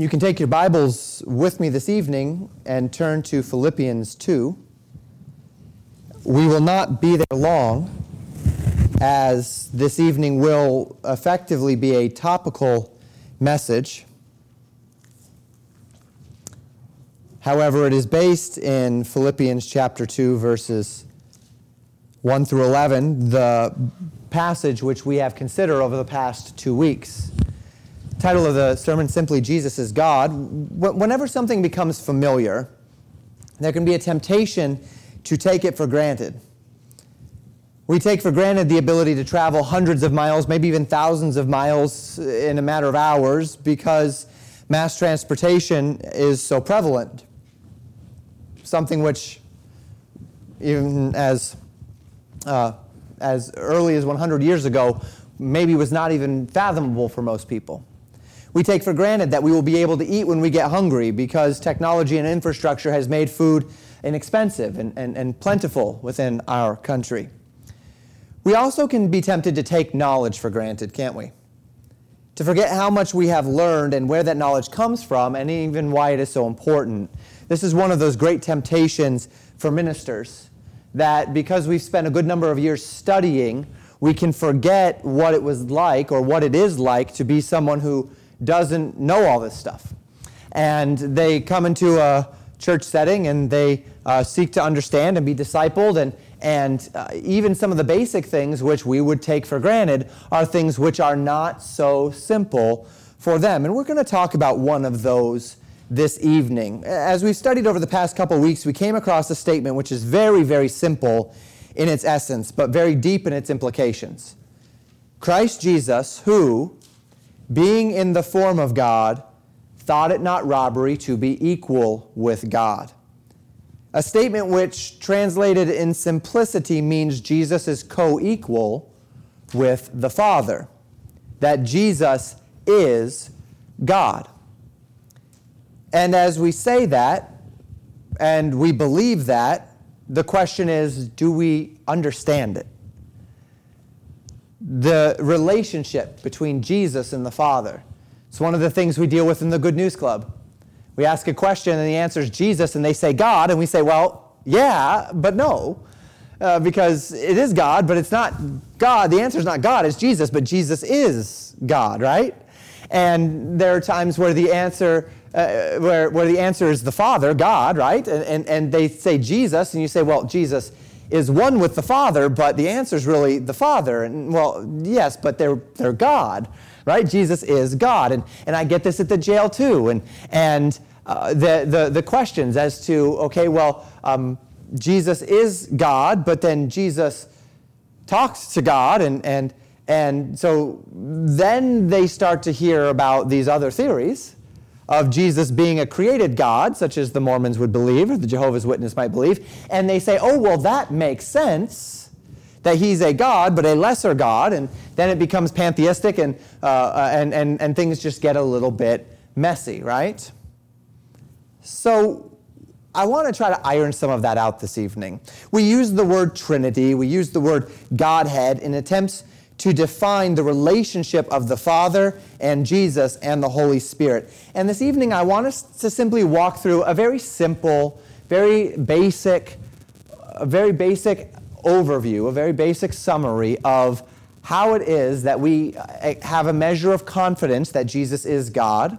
You can take your Bibles with me this evening and turn to Philippians 2. We will not be there long, as this evening will effectively be a topical message. However, it is based in Philippians chapter 2, verses 1 through 11, the passage which we have considered over the past two weeks. Title of the sermon simply Jesus is God. Whenever something becomes familiar, there can be a temptation to take it for granted. We take for granted the ability to travel hundreds of miles, maybe even thousands of miles in a matter of hours because mass transportation is so prevalent. Something which, even as, uh, as early as 100 years ago, maybe was not even fathomable for most people. We take for granted that we will be able to eat when we get hungry because technology and infrastructure has made food inexpensive and, and, and plentiful within our country. We also can be tempted to take knowledge for granted, can't we? To forget how much we have learned and where that knowledge comes from and even why it is so important. This is one of those great temptations for ministers that because we've spent a good number of years studying, we can forget what it was like or what it is like to be someone who doesn't know all this stuff. And they come into a church setting and they uh, seek to understand and be discipled. And, and uh, even some of the basic things which we would take for granted are things which are not so simple for them. And we're going to talk about one of those this evening. As we've studied over the past couple weeks, we came across a statement which is very, very simple in its essence, but very deep in its implications. Christ Jesus, who, being in the form of God, thought it not robbery to be equal with God. A statement which, translated in simplicity, means Jesus is co equal with the Father, that Jesus is God. And as we say that, and we believe that, the question is do we understand it? The relationship between Jesus and the Father. It's one of the things we deal with in the Good News Club. We ask a question and the answer is Jesus, and they say God, and we say, well, yeah, but no. Uh, because it is God, but it's not God. The answer is not God, it's Jesus, but Jesus is God, right? And there are times where the answer uh, where, where the answer is the Father, God, right? And, and, and they say Jesus, and you say, well, Jesus is one with the Father, but the answer is really the Father. And well, yes, but they're, they're God, right? Jesus is God. And, and I get this at the jail too. And, and uh, the, the, the questions as to, okay, well, um, Jesus is God, but then Jesus talks to God, and, and, and so then they start to hear about these other theories of Jesus being a created God, such as the Mormons would believe, or the Jehovah's Witness might believe, and they say, oh, well, that makes sense that he's a God, but a lesser God, and then it becomes pantheistic and, uh, uh, and, and, and things just get a little bit messy, right? So I want to try to iron some of that out this evening. We use the word Trinity, we use the word Godhead in attempts to define the relationship of the Father and Jesus and the Holy Spirit. And this evening, I want us to simply walk through a very simple, very basic, a very basic overview, a very basic summary of how it is that we uh, have a measure of confidence that Jesus is God,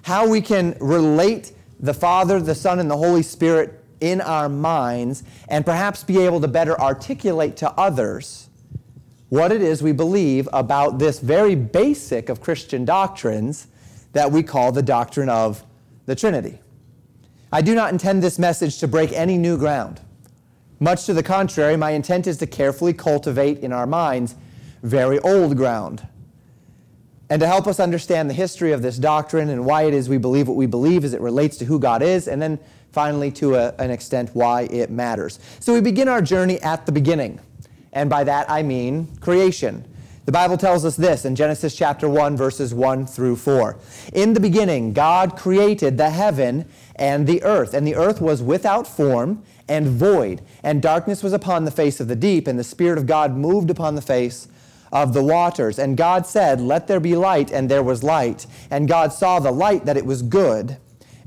how we can relate the Father, the Son, and the Holy Spirit in our minds, and perhaps be able to better articulate to others what it is we believe about this very basic of Christian doctrines that we call the doctrine of the Trinity. I do not intend this message to break any new ground. Much to the contrary, my intent is to carefully cultivate in our minds very old ground and to help us understand the history of this doctrine and why it is we believe what we believe as it relates to who God is, and then finally, to a, an extent, why it matters. So we begin our journey at the beginning and by that I mean creation. The Bible tells us this in Genesis chapter 1, verses 1 through 4. In the beginning, God created the heaven and the earth, and the earth was without form and void, and darkness was upon the face of the deep, and the Spirit of God moved upon the face of the waters. And God said, Let there be light, and there was light. And God saw the light that it was good,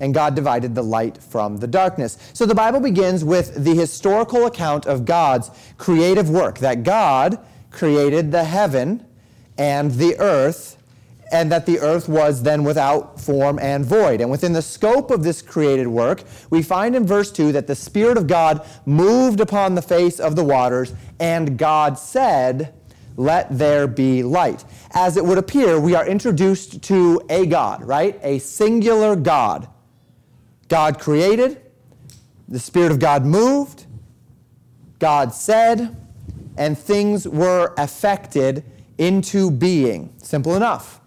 and God divided the light from the darkness. So the Bible begins with the historical account of God's creative work, that God created the heaven and the earth and that the earth was then without form and void. And within the scope of this created work, we find in verse 2 that the Spirit of God moved upon the face of the waters, and God said, Let there be light. As it would appear, we are introduced to a God, right? A singular God. God created, the Spirit of God moved, God said, and things were affected into being. Simple enough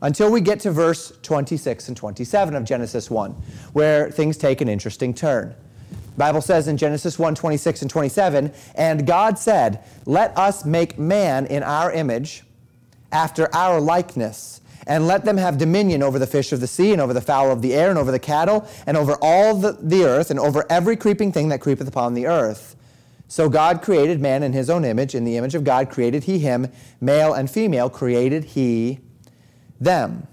until we get to verse 26 and 27 of Genesis 1, where things take an interesting turn. The Bible says in Genesis 1 26 and 27, and God said, Let us make man in our image, after our likeness, and let them have dominion over the fish of the sea, and over the fowl of the air, and over the cattle, and over all the, the earth, and over every creeping thing that creepeth upon the earth. So God created man in his own image. In the image of God created he him, male and female created he them.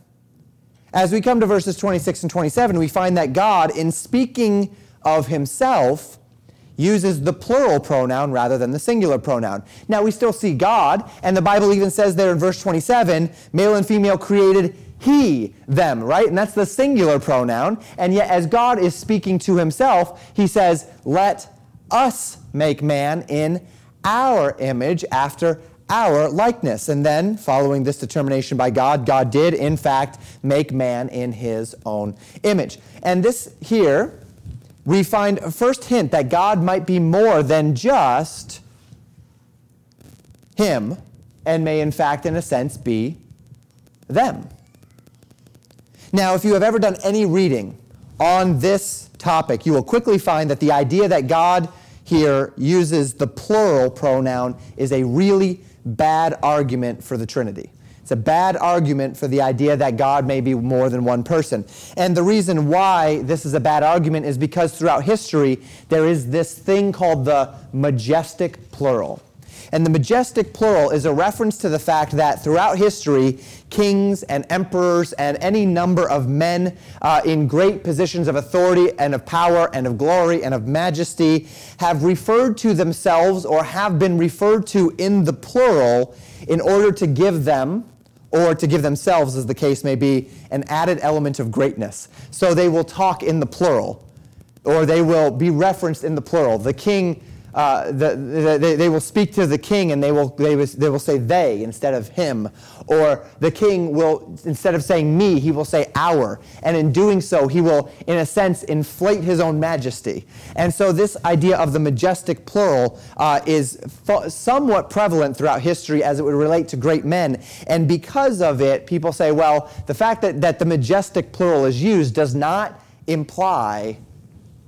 As we come to verses 26 and 27, we find that God, in speaking of himself, uses the plural pronoun rather than the singular pronoun. Now, we still see God, and the Bible even says there in verse 27 male and female created he, them, right? And that's the singular pronoun. And yet, as God is speaking to himself, he says, Let us make man in our image after our likeness. And then, following this determination by God, God did, in fact, make man in his own image. And this here, we find a first hint that God might be more than just him, and may, in fact, in a sense, be them. Now, if you have ever done any reading on this topic, you will quickly find that the idea that God here uses the plural pronoun is a really bad argument for the Trinity. It's a bad argument for the idea that God may be more than one person. And the reason why this is a bad argument is because throughout history, there is this thing called the majestic plural. And the majestic plural is a reference to the fact that throughout history, kings and emperors and any number of men uh, in great positions of authority and of power and of glory and of majesty have referred to themselves or have been referred to in the plural in order to give them or to give themselves, as the case may be, an added element of greatness. So they will talk in the plural, or they will be referenced in the plural. The king uh, the, the, they, they, will speak to the king and they will, they, will, they will say they instead of him. Or the king will, instead of saying me, he will say our. And in doing so, he will, in a sense, inflate his own majesty. And so, this idea of the majestic plural uh, is somewhat prevalent throughout history as it would relate to great men. And because of it, people say, well, the fact that, that the majestic plural is used does not imply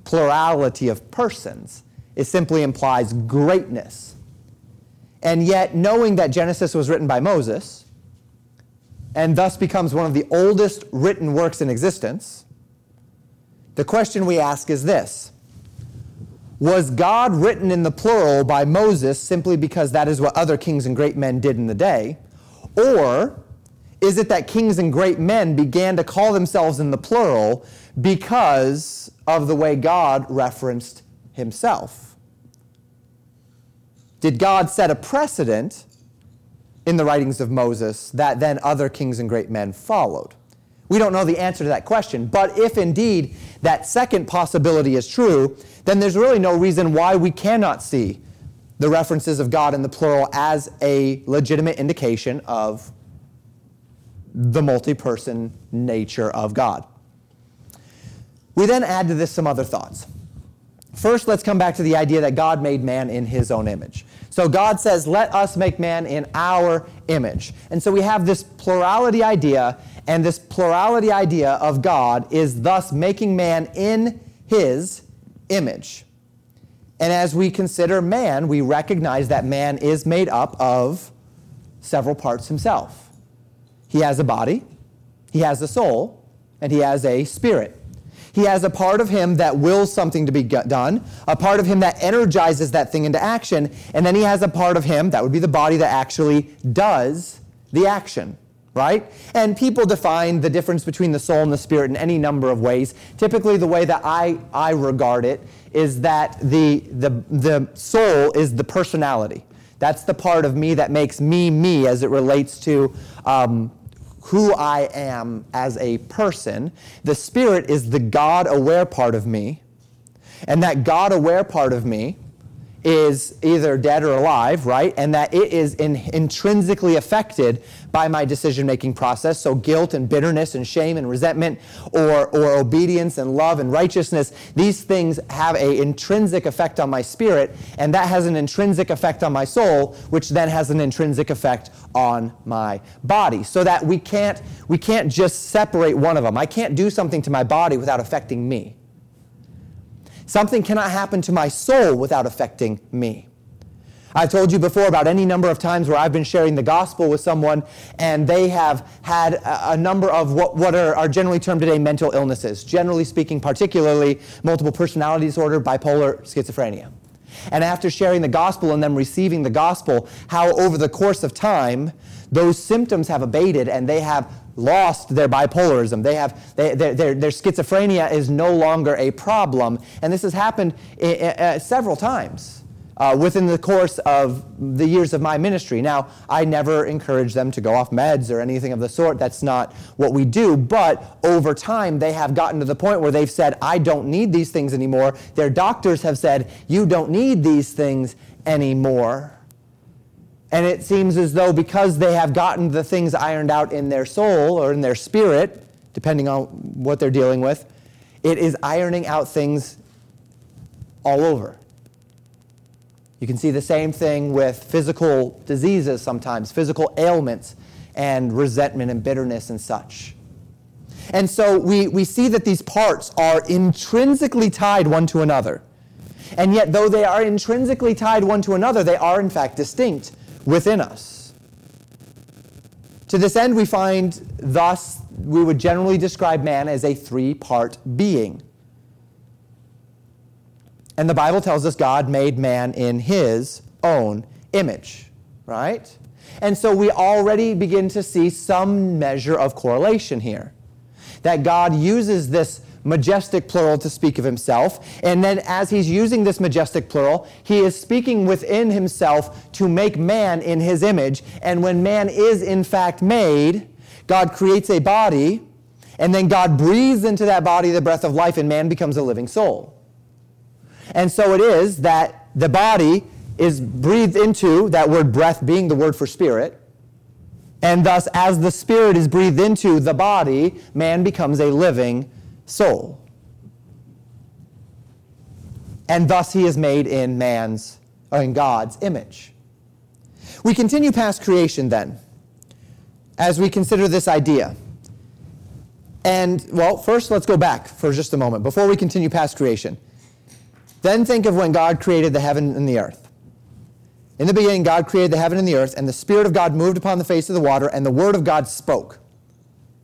plurality of persons it simply implies greatness. And yet, knowing that Genesis was written by Moses, and thus becomes one of the oldest written works in existence, the question we ask is this Was God written in the plural by Moses simply because that is what other kings and great men did in the day? Or is it that kings and great men began to call themselves in the plural because of the way God referenced himself? Did God set a precedent in the writings of Moses that then other kings and great men followed? We don't know the answer to that question, but if indeed that second possibility is true, then there's really no reason why we cannot see the references of God in the plural as a legitimate indication of the multi person nature of God. We then add to this some other thoughts. First, let's come back to the idea that God made man in his own image. So God says, Let us make man in our image. And so we have this plurality idea, and this plurality idea of God is thus making man in his image. And as we consider man, we recognize that man is made up of several parts himself. He has a body, he has a soul, and he has a spirit. He has a part of him that wills something to be done, a part of him that energizes that thing into action, and then he has a part of him, that would be the body, that actually does the action, right? And people define the difference between the soul and the spirit in any number of ways. Typically, the way that I, I regard it is that the, the, the soul is the personality. That's the part of me that makes me me as it relates to um, who I am as a person. The spirit is the God aware part of me. And that God aware part of me is either dead or alive, right? And that it is in, intrinsically affected by my decision making process. So, guilt and bitterness and shame and resentment, or, or obedience and love and righteousness, these things have an intrinsic effect on my spirit, and that has an intrinsic effect on my soul, which then has an intrinsic effect on my body. So that we can't, we can't just separate one of them. I can't do something to my body without affecting me. Something cannot happen to my soul without affecting me. I've told you before about any number of times where I've been sharing the gospel with someone and they have had a, number of what, what are, are, generally termed today mental illnesses, generally speaking, particularly multiple personality disorder, bipolar, schizophrenia. And after sharing the gospel and them receiving the gospel, how over the course of time, those symptoms have abated and they have lost their bipolarism. They have, they, their, their, their, schizophrenia is no longer a problem. And this has happened I- I- several times uh, within the course of the years of my ministry. Now, I never encourage them to go off meds or anything of the sort. That's not what we do. But over time, they have gotten to the point where they've said, I don't need these things anymore. Their doctors have said, You don't need these things anymore. And it seems as though because they have gotten the things ironed out in their soul or in their spirit, depending on what they're dealing with, it is ironing out things all over. You can see the same thing with physical diseases sometimes, physical ailments, and resentment and bitterness and such. And so we, we see that these parts are intrinsically tied one to another. And yet, though they are intrinsically tied one to another, they are in fact distinct within us. To this end, we find thus we would generally describe man as a three part being. And the Bible tells us God made man in his own image, right? And so we already begin to see some measure of correlation here. That God uses this majestic plural to speak of himself. And then, as he's using this majestic plural, he is speaking within himself to make man in his image. And when man is in fact made, God creates a body, and then God breathes into that body the breath of life, and man becomes a living soul. And so it is that the body is breathed into, that word breath being the word for spirit. And thus, as the spirit is breathed into the body, man becomes a living soul. And thus he is made in man's, or in God's image. We continue past creation then, as we consider this idea. And, well, first let's go back for just a moment before we continue past creation. Then think of when God created the heaven and the earth. In the beginning, God created the heaven and the earth, and the Spirit of God moved upon the face of the water, and the Word of God spoke.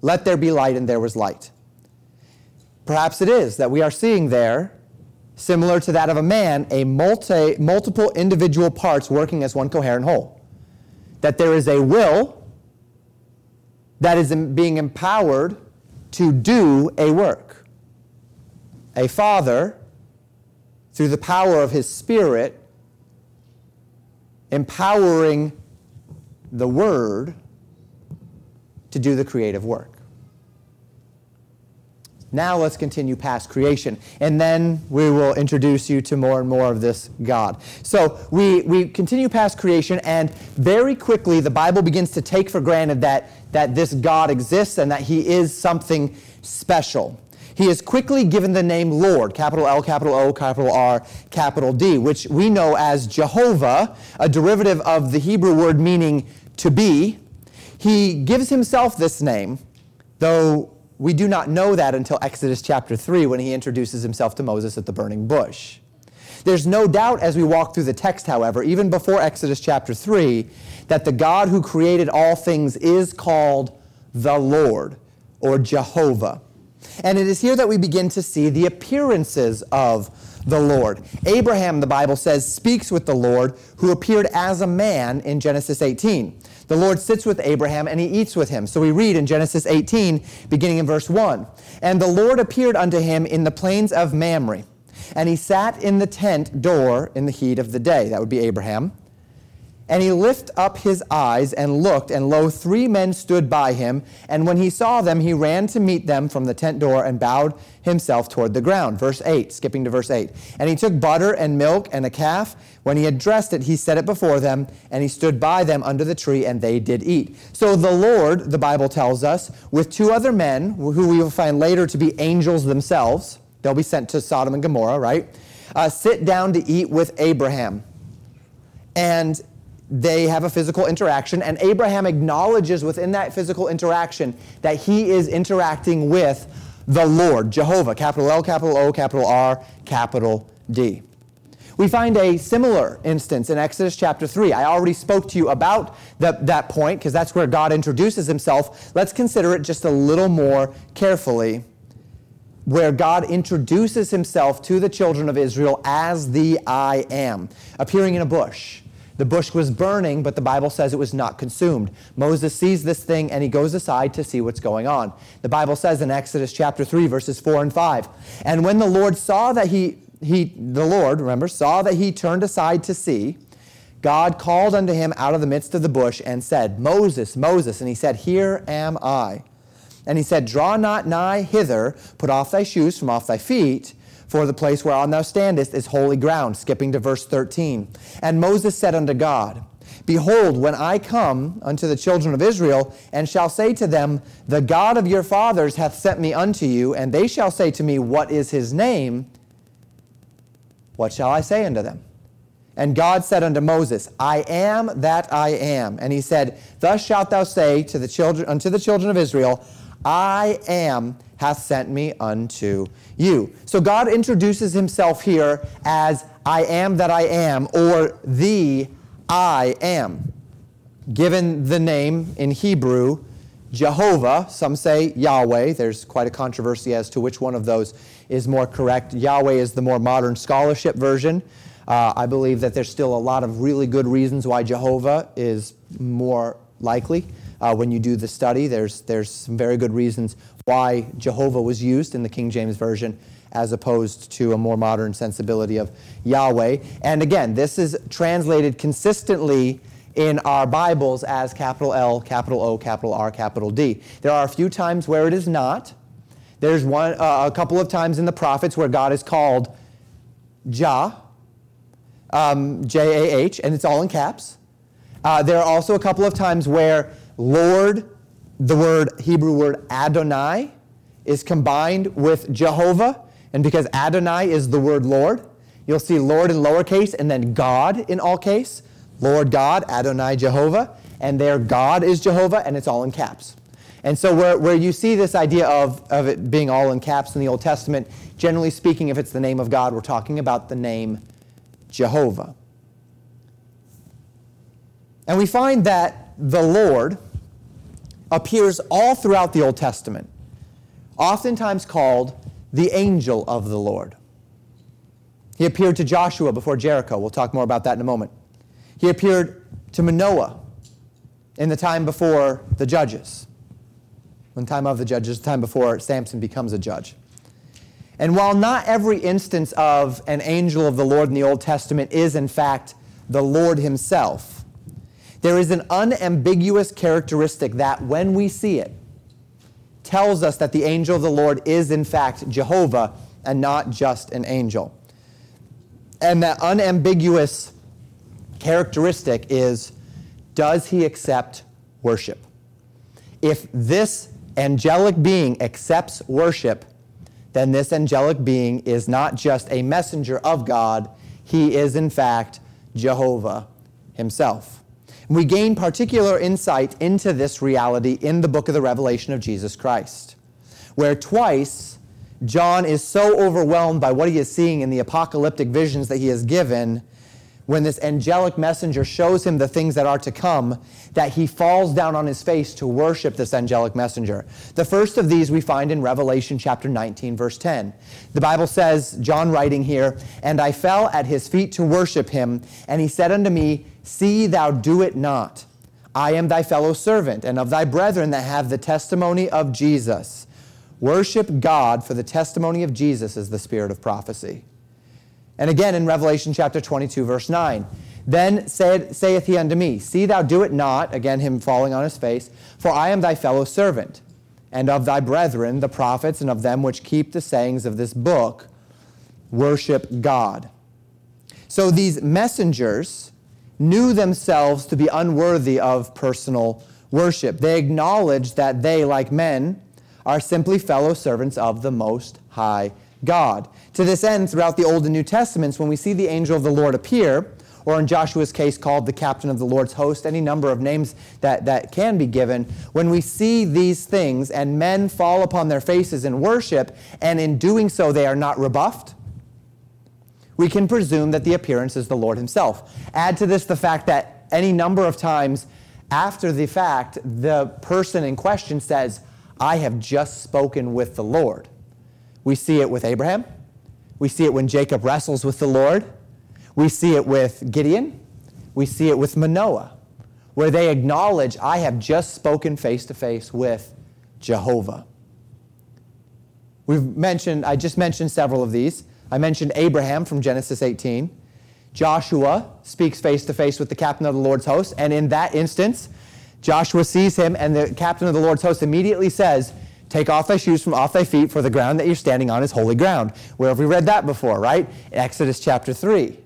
Let there be light, and there was light. Perhaps it is that we are seeing there, similar to that of a man, a multi, multiple individual parts working as one coherent whole. That there is a will that is being empowered to do a work. A father, through the power of his spirit, empowering the word to do the creative work. Now let's continue past creation. And then we will introduce you to more and more of this God. So we, we continue past creation, and very quickly the Bible begins to take for granted that, that this God exists and that he is something special. He is quickly given the name Lord, capital L, capital O, capital R, capital D, which we know as Jehovah, a derivative of the Hebrew word meaning to be. He gives himself this name, though we do not know that until Exodus chapter 3 when he introduces himself to Moses at the burning bush. There's no doubt as we walk through the text, however, even before Exodus chapter 3, that the God who created all things is called the Lord or Jehovah. And it is here that we begin to see the appearances of the Lord. Abraham, the Bible says, speaks with the Lord who appeared as a man in Genesis 18. The Lord sits with Abraham and he eats with him. So we read in Genesis 18, beginning in verse 1 And the Lord appeared unto him in the plains of Mamre, and he sat in the tent door in the heat of the day. That would be Abraham. And he lifted up his eyes and looked, and lo, three men stood by him. And when he saw them, he ran to meet them from the tent door and bowed himself toward the ground. Verse 8, skipping to verse 8. And he took butter and milk and a calf. When he had dressed it, he set it before them, and he stood by them under the tree, and they did eat. So the Lord, the Bible tells us, with two other men, who we will find later to be angels themselves, they'll be sent to Sodom and Gomorrah, right? Uh, sit down to eat with Abraham. And they have a physical interaction, and Abraham acknowledges within that physical interaction that he is interacting with the Lord, Jehovah, capital L, capital O, capital R, capital D. We find a similar instance in Exodus chapter 3. I already spoke to you about the, that point because that's where God introduces himself. Let's consider it just a little more carefully, where God introduces himself to the children of Israel as the I am, appearing in a bush the bush was burning, but the Bible says it was not consumed. Moses sees this thing and he goes aside to see what's going on. The Bible says in Exodus chapter 3, verses 4 and 5. And when the Lord saw that he, he the Lord, remember, saw that he turned aside to see, God called unto him out of the midst of the bush and said, Moses, Moses. And he said, Here am I. And he said, Draw not nigh hither, put off thy shoes from off thy feet for the place whereon thou standest is holy ground. Skipping to verse 13. And Moses said unto God, Behold, when I come unto the children of Israel, and shall say to them, The God of your fathers hath sent me unto you, and they shall say to me, What is his name? What shall I say unto them? And God said unto Moses, I am that I am. And he said, Thus shalt thou say to the children, unto the children of Israel, I am hath sent me unto you. So God introduces himself here as I am that I am, or the I am. Given the name in Hebrew, Jehovah, some say Yahweh. There's quite a controversy as to which one of those is more correct. Yahweh is the more modern scholarship version. Uh, I believe that there's still a lot of really good reasons why Jehovah is more likely. Uh, when you do the study, there's, there's some very good reasons why Jehovah was used in the King James Version as opposed to a more modern sensibility of Yahweh. And again, this is translated consistently in our Bibles as capital L, capital O, capital R, capital D. There are a few times where it is not. There's one, uh, a couple of times in the prophets where God is called Jah, um, J A H, and it's all in caps. Uh, there are also a couple of times where Lord the word Hebrew word Adonai is combined with Jehovah, and because Adonai is the word Lord, you'll see Lord in lowercase and then God in all case. Lord God, Adonai Jehovah, and there God is Jehovah, and it's all in caps. And so where, where you see this idea of, of it being all in caps in the Old Testament, generally speaking, if it's the name of God, we're talking about the name Jehovah. And we find that the Lord, appears all throughout the Old Testament, oftentimes called the angel of the Lord. He appeared to Joshua before Jericho. We'll talk more about that in a moment. He appeared to Manoah in the time before the judges, in the time of the judges, the time before Samson becomes a judge. And while not every instance of an angel of the Lord in the Old Testament is, in fact, the Lord himself, there is an unambiguous characteristic that when we see it, tells us that the angel of the Lord is in fact Jehovah and not just an angel. And that unambiguous characteristic is does he accept worship? If this angelic being accepts worship, then this angelic being is not just a messenger of God, he is in fact Jehovah himself. We gain particular insight into this reality in the book of the Revelation of Jesus Christ, where twice John is so overwhelmed by what he is seeing in the apocalyptic visions that he has given, when this angelic messenger shows him the things that are to come, that he falls down on his face to worship this angelic messenger. The first of these we find in Revelation chapter 19, verse 10. The Bible says, John writing here, And I fell at his feet to worship him, and he said unto me, See thou do it not. I am thy fellow servant, and of thy brethren that have the testimony of Jesus. Worship God, for the testimony of Jesus is the spirit of prophecy. And again in Revelation chapter 22, verse 9. Then said, saith he unto me, See thou do it not, again him falling on his face, for I am thy fellow servant, and of thy brethren, the prophets, and of them which keep the sayings of this book, worship God. So these messengers knew themselves to be unworthy of personal worship. They acknowledged that they, like men, are simply fellow servants of the Most High God. To this end, throughout the Old and New Testaments, when we see the angel of the Lord appear, or in Joshua's case called the captain of the Lord's host, any number of names that, that can be given, when we see these things and men fall upon their faces in worship, and in doing so they are not rebuffed, we can presume that the appearance is the Lord Himself. Add to this the fact that any number of times after the fact, the person in question says, I have just spoken with the Lord. We see it with Abraham. We see it when Jacob wrestles with the Lord. We see it with Gideon. We see it with Manoah, where they acknowledge, I have just spoken face to face with Jehovah. We've mentioned, I just mentioned several of these. I mentioned Abraham from Genesis 18. Joshua speaks face to face with the captain of the Lord's host, and in that instance, Joshua sees him, and the captain of the Lord's host immediately says, Take off thy shoes from off thy feet, for the ground that you're standing on is holy ground. Where have we read that before, right? Exodus chapter 3.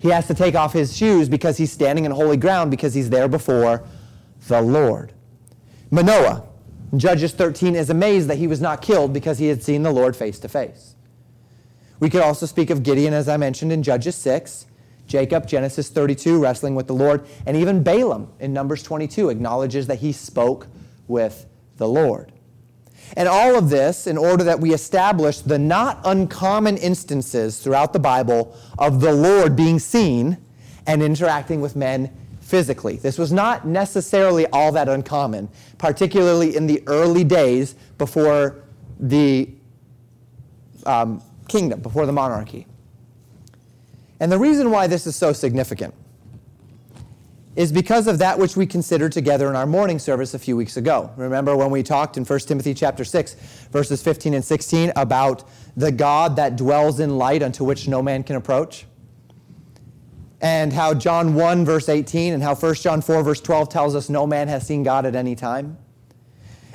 He has to take off his shoes because he's standing in holy ground because he's there before the Lord. Manoah, Judges 13, is amazed that he was not killed because he had seen the Lord face to face. We could also speak of Gideon, as I mentioned in Judges 6, Jacob, Genesis 32, wrestling with the Lord, and even Balaam in Numbers 22 acknowledges that he spoke with the Lord. And all of this in order that we establish the not uncommon instances throughout the Bible of the Lord being seen and interacting with men physically. This was not necessarily all that uncommon, particularly in the early days before the um, kingdom, before the monarchy. And the reason why this is so significant is because of that which we considered together in our morning service a few weeks ago. Remember when we talked in 1 Timothy chapter 6 verses 15 and 16 about the God that dwells in light unto which no man can approach? And how John 1 verse 18 and how 1 John 4 verse 12 tells us no man has seen God at any time?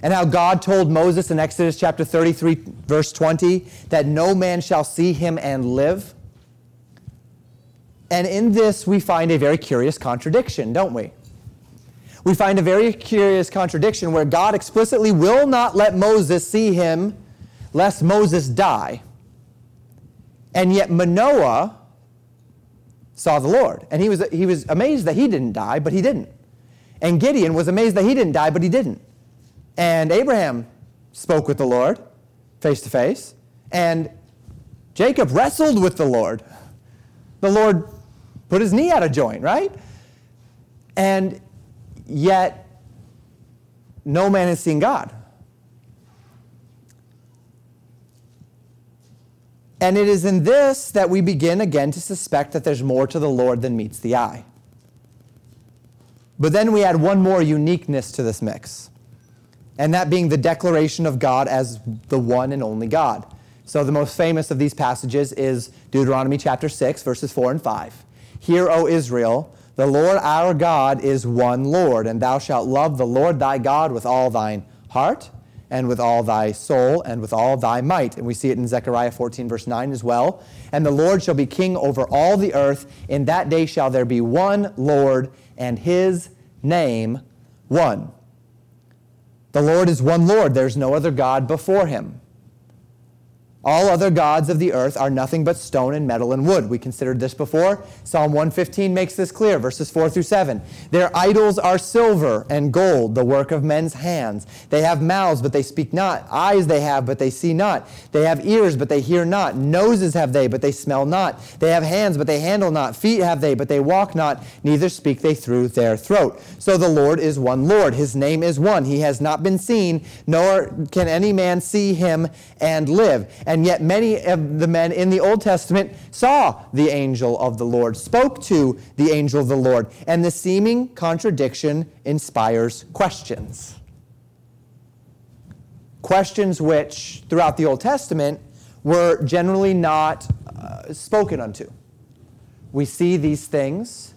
And how God told Moses in Exodus chapter 33 verse 20 that no man shall see him and live? And in this, we find a very curious contradiction, don't we? We find a very curious contradiction where God explicitly will not let Moses see him lest Moses die. And yet Manoah saw the Lord. And he was, he was amazed that he didn't die, but he didn't. And Gideon was amazed that he didn't die, but he didn't. And Abraham spoke with the Lord face to face. And Jacob wrestled with the Lord. The Lord put his knee out of joint, right? And yet, no man has seen God. And it is in this that we begin again to suspect that there's more to the Lord than meets the eye. But then we add one more uniqueness to this mix, and that being the declaration of God as the one and only God. So the most famous of these passages is Deuteronomy chapter 6, verses 4 and 5. Hear, O Israel, the Lord our God is one Lord, and thou shalt love the Lord thy God with all thine heart, and with all thy soul, and with all thy might. And we see it in Zechariah 14, verse 9 as well. And the Lord shall be king over all the earth. In that day shall there be one Lord, and his name one. The Lord is one Lord, there's no other God before him. All other gods of the earth are nothing but stone and metal and wood. We considered this before. Psalm 115 makes this clear, verses 4 through 7. Their idols are silver and gold, the work of men's hands. They have mouths, but they speak not. Eyes they have, but they see not. They have ears, but they hear not. Noses have they, but they smell not. They have hands, but they handle not. Feet have they, but they walk not. Neither speak they through their throat. So the Lord is one Lord. His name is one. He has not been seen, nor can any man see him and live. And yet, many of the men in the Old Testament saw the angel of the Lord, spoke to the angel of the Lord, and the seeming contradiction inspires questions. Questions which, throughout the Old Testament, were generally not uh, spoken unto. We see these things,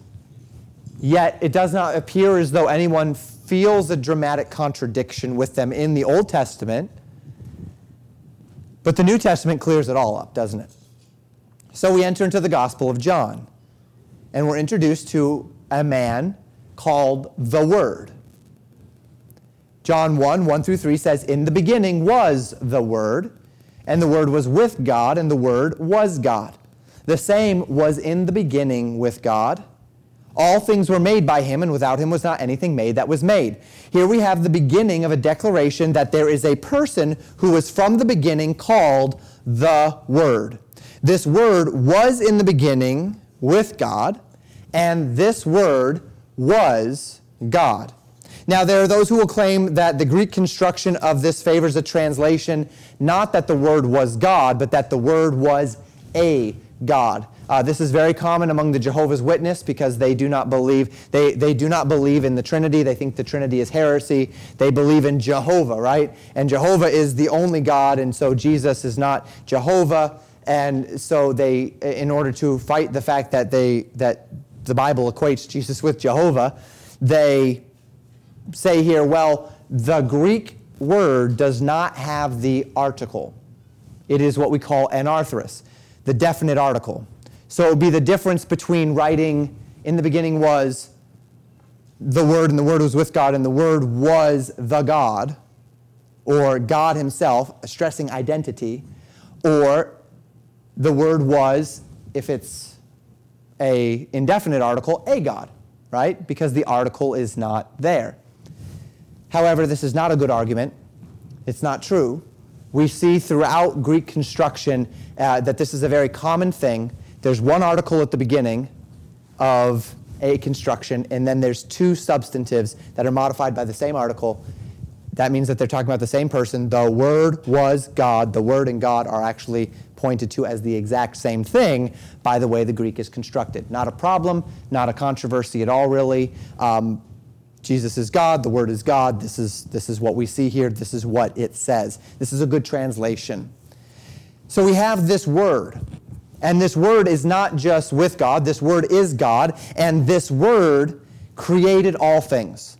yet it does not appear as though anyone feels a dramatic contradiction with them in the Old Testament but the New Testament clears it all up, doesn't it? So we enter into the Gospel of John, and we're introduced to a man called the Word. John 1 1 through 3 says, In the beginning was the Word, and the Word was with God, and the Word was God. The same was in the beginning with God. All things were made by him, and without him was not anything made that was made. Here we have the beginning of a declaration that there is a person who was from the beginning called the Word. This Word was in the beginning with God, and this Word was God. Now, there are those who will claim that the Greek construction of this favors a translation, not that the Word was God, but that the Word was a God. Uh, this is very common among the Jehovah's Witness because they do not believe they, they do not believe in the Trinity. They think the Trinity is heresy. They believe in Jehovah, right? And Jehovah is the only God, and so Jesus is not Jehovah. And so they, in order to fight the fact that they that the Bible equates Jesus with Jehovah, they say here, well, the Greek word does not have the article. It is what we call anarthrous, the definite article. So it would be the difference between writing in the beginning was the Word, and the Word was with God, and the Word was the God, or God Himself, stressing identity, or the Word was, if it's a indefinite article, a God, right? Because the article is not there. However, this is not a good argument. It's not true. We see throughout Greek construction uh, that this is a very common thing there's one article at the beginning of a construction, and then there's two substantives that are modified by the same article. That means that they're talking about the same person. The Word was God. The Word and God are actually pointed to as the exact same thing by the way the Greek is constructed. Not a problem, not a controversy at all, really. Um, Jesus is God, the Word is God. This is, this is what we see here. This is what it says. This is a good translation. So we have this Word. And this word is not just with God, this word is God, and this word created all things.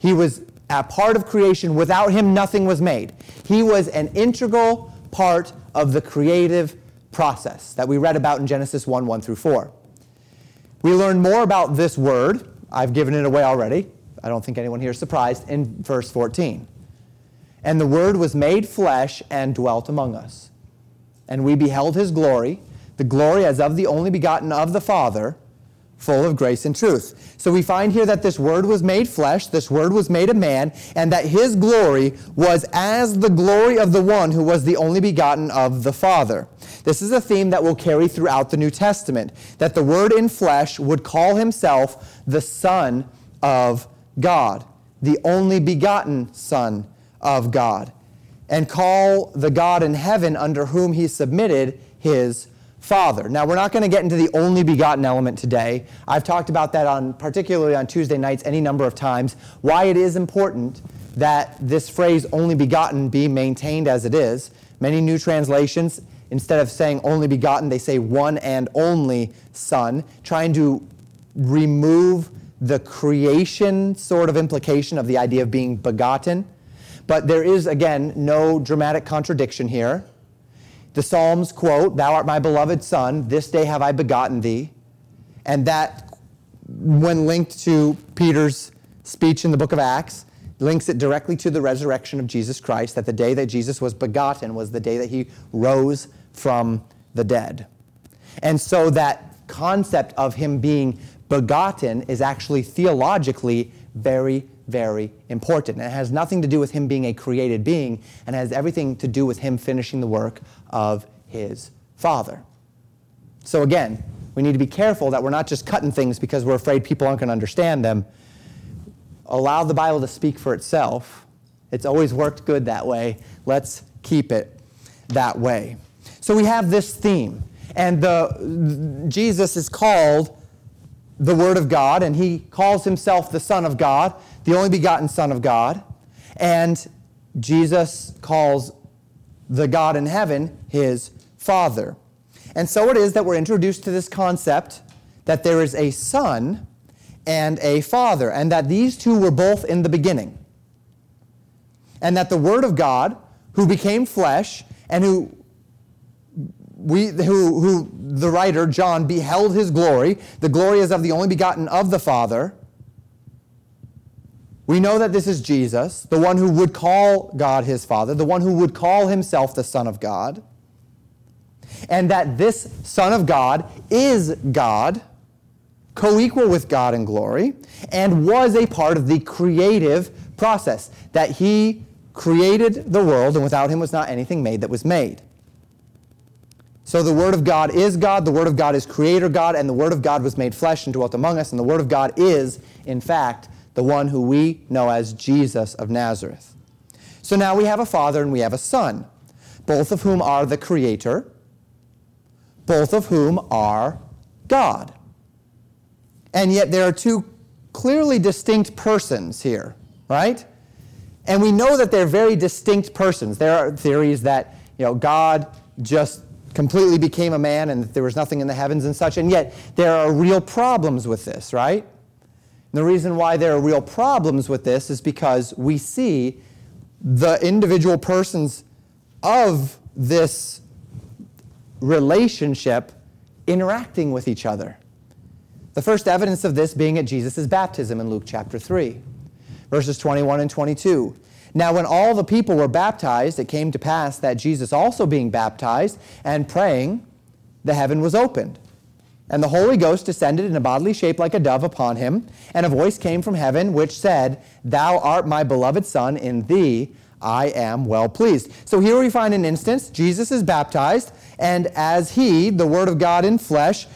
He was a part of creation. Without him, nothing was made. He was an integral part of the creative process that we read about in Genesis 1 1 through 4. We learn more about this word. I've given it away already. I don't think anyone here is surprised in verse 14. And the word was made flesh and dwelt among us and we beheld his glory, the glory as of the only begotten of the Father, full of grace and truth. So we find here that this word was made flesh, this word was made a man, and that his glory was as the glory of the one who was the only begotten of the Father. This is a theme that will carry throughout the New Testament, that the word in flesh would call himself the Son of God, the only begotten Son of God and call the God in heaven under whom he submitted his Father. Now, we're not going to get into the only begotten element today. I've talked about that on particularly on Tuesday nights any number of times, why it is important that this phrase only begotten be maintained as it is. Many new translations instead of saying only begotten, they say one and only Son, trying to remove the creation sort of implication of the idea of being begotten but there is, again, no dramatic contradiction here. The Psalms quote, Thou art my beloved Son, this day have I begotten thee. And that, when linked to Peter's speech in the book of Acts, links it directly to the resurrection of Jesus Christ, that the day that Jesus was begotten was the day that he rose from the dead. And so that concept of him being begotten is actually theologically very, very important. And It has nothing to do with him being a created being and has everything to do with him finishing the work of his Father. So again, we need to be careful that we're not just cutting things because we're afraid people aren't going to understand them. Allow the Bible to speak for itself. It's always worked good that way. Let's keep it that way. So we have this theme, and the, Jesus is called the Word of God, and he calls himself the Son of God, the only begotten Son of God. And Jesus calls the God in heaven his Father. And so it is that we're introduced to this concept that there is a Son and a Father, and that these two were both in the beginning. And that the Word of God, who became flesh and who we, who, who the writer, John, beheld his glory. The glory is of the only begotten of the Father. We know that this is Jesus, the one who would call God his Father, the one who would call himself the Son of God. And that this Son of God is God, co equal with God in glory, and was a part of the creative process, that he created the world, and without him was not anything made that was made. So the Word of God is God, the Word of God is Creator God, and the Word of God was made flesh and dwelt among us, and the Word of God is, in fact, the one who we know as Jesus of Nazareth. So now we have a Father and we have a Son, both of whom are the Creator, both of whom are God. And yet there are two clearly distinct persons here, right? And we know that they're very distinct persons. There are theories that, you know, God just completely became a man and that there was nothing in the heavens and such. And yet, there are real problems with this, right? And the reason why there are real problems with this is because we see the individual persons of this relationship interacting with each other. The first evidence of this being at Jesus' baptism in Luke chapter 3, verses 21 and 22. Now, when all the people were baptized, it came to pass that Jesus also being baptized and praying, the heaven was opened. And the Holy Ghost descended in a bodily shape like a dove upon him, and a voice came from heaven which said, Thou art my beloved Son, in thee I am well pleased. So here we find an instance Jesus is baptized, and as he, the Word of God in flesh,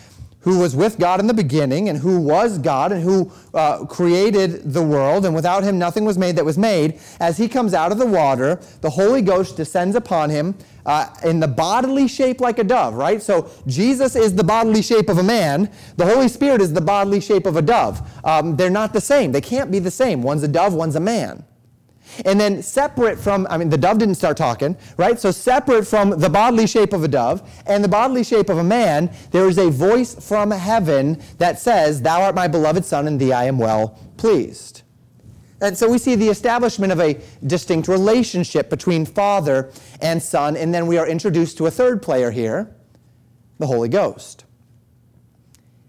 who was with God in the beginning and who was God and who uh, created the world, and without him nothing was made that was made, as he comes out of the water, the Holy Ghost descends upon him uh, in the bodily shape like a dove, right? So Jesus is the bodily shape of a man, the Holy Spirit is the bodily shape of a dove. Um, they're not the same, they can't be the same. One's a dove, one's a man. And then separate from, I mean, the dove didn't start talking, right? So separate from the bodily shape of a dove and the bodily shape of a man, there is a voice from heaven that says, Thou art my beloved Son, and thee I am well pleased. And so we see the establishment of a distinct relationship between Father and Son, and then we are introduced to a third player here, the Holy Ghost.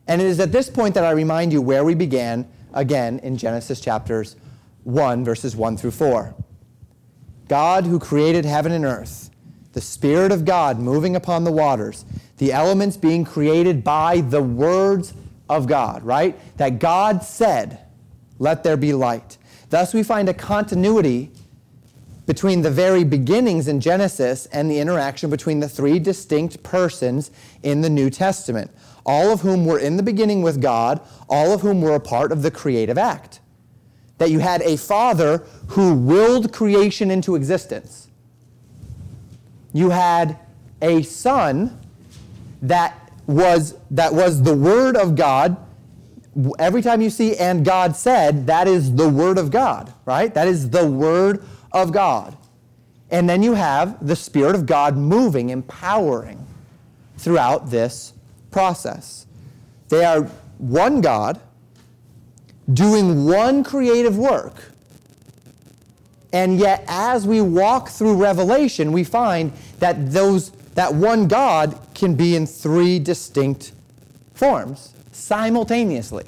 And it is at this point that I remind you where we began again in Genesis chapters 1, verses 1 through 4. God who created heaven and earth, the Spirit of God moving upon the waters, the elements being created by the words of God, right? That God said, Let there be light. Thus, we find a continuity between the very beginnings in Genesis and the interaction between the three distinct persons in the New Testament, all of whom were in the beginning with God, all of whom were a part of the creative act that you had a father who willed creation into existence. You had a son that was, that was the word of God. Every time you see and God said, that is the word of God, right? That is the word of God. And then you have the Spirit of God moving, empowering throughout this process. They are one God doing one creative work. And yet, as we walk through Revelation, we find that those, that one God can be in three distinct forms simultaneously.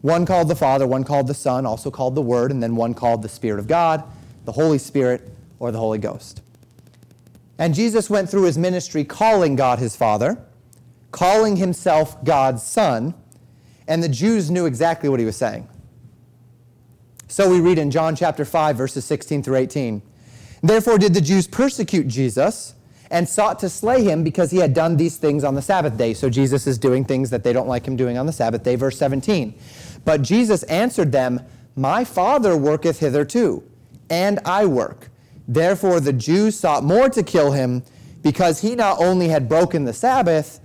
One called the Father, one called the Son, also called the Word, and then one called the Spirit of God, the Holy Spirit, or the Holy Ghost. And Jesus went through his ministry calling God his Father, calling himself God's Son, and the Jews knew exactly what he was saying. So we read in John chapter 5, verses 16 through 18. Therefore did the Jews persecute Jesus and sought to slay him because he had done these things on the Sabbath day. So Jesus is doing things that they don't like him doing on the Sabbath day. Verse 17. But Jesus answered them, My Father worketh hitherto, and I work. Therefore the Jews sought more to kill him because he not only had broken the Sabbath,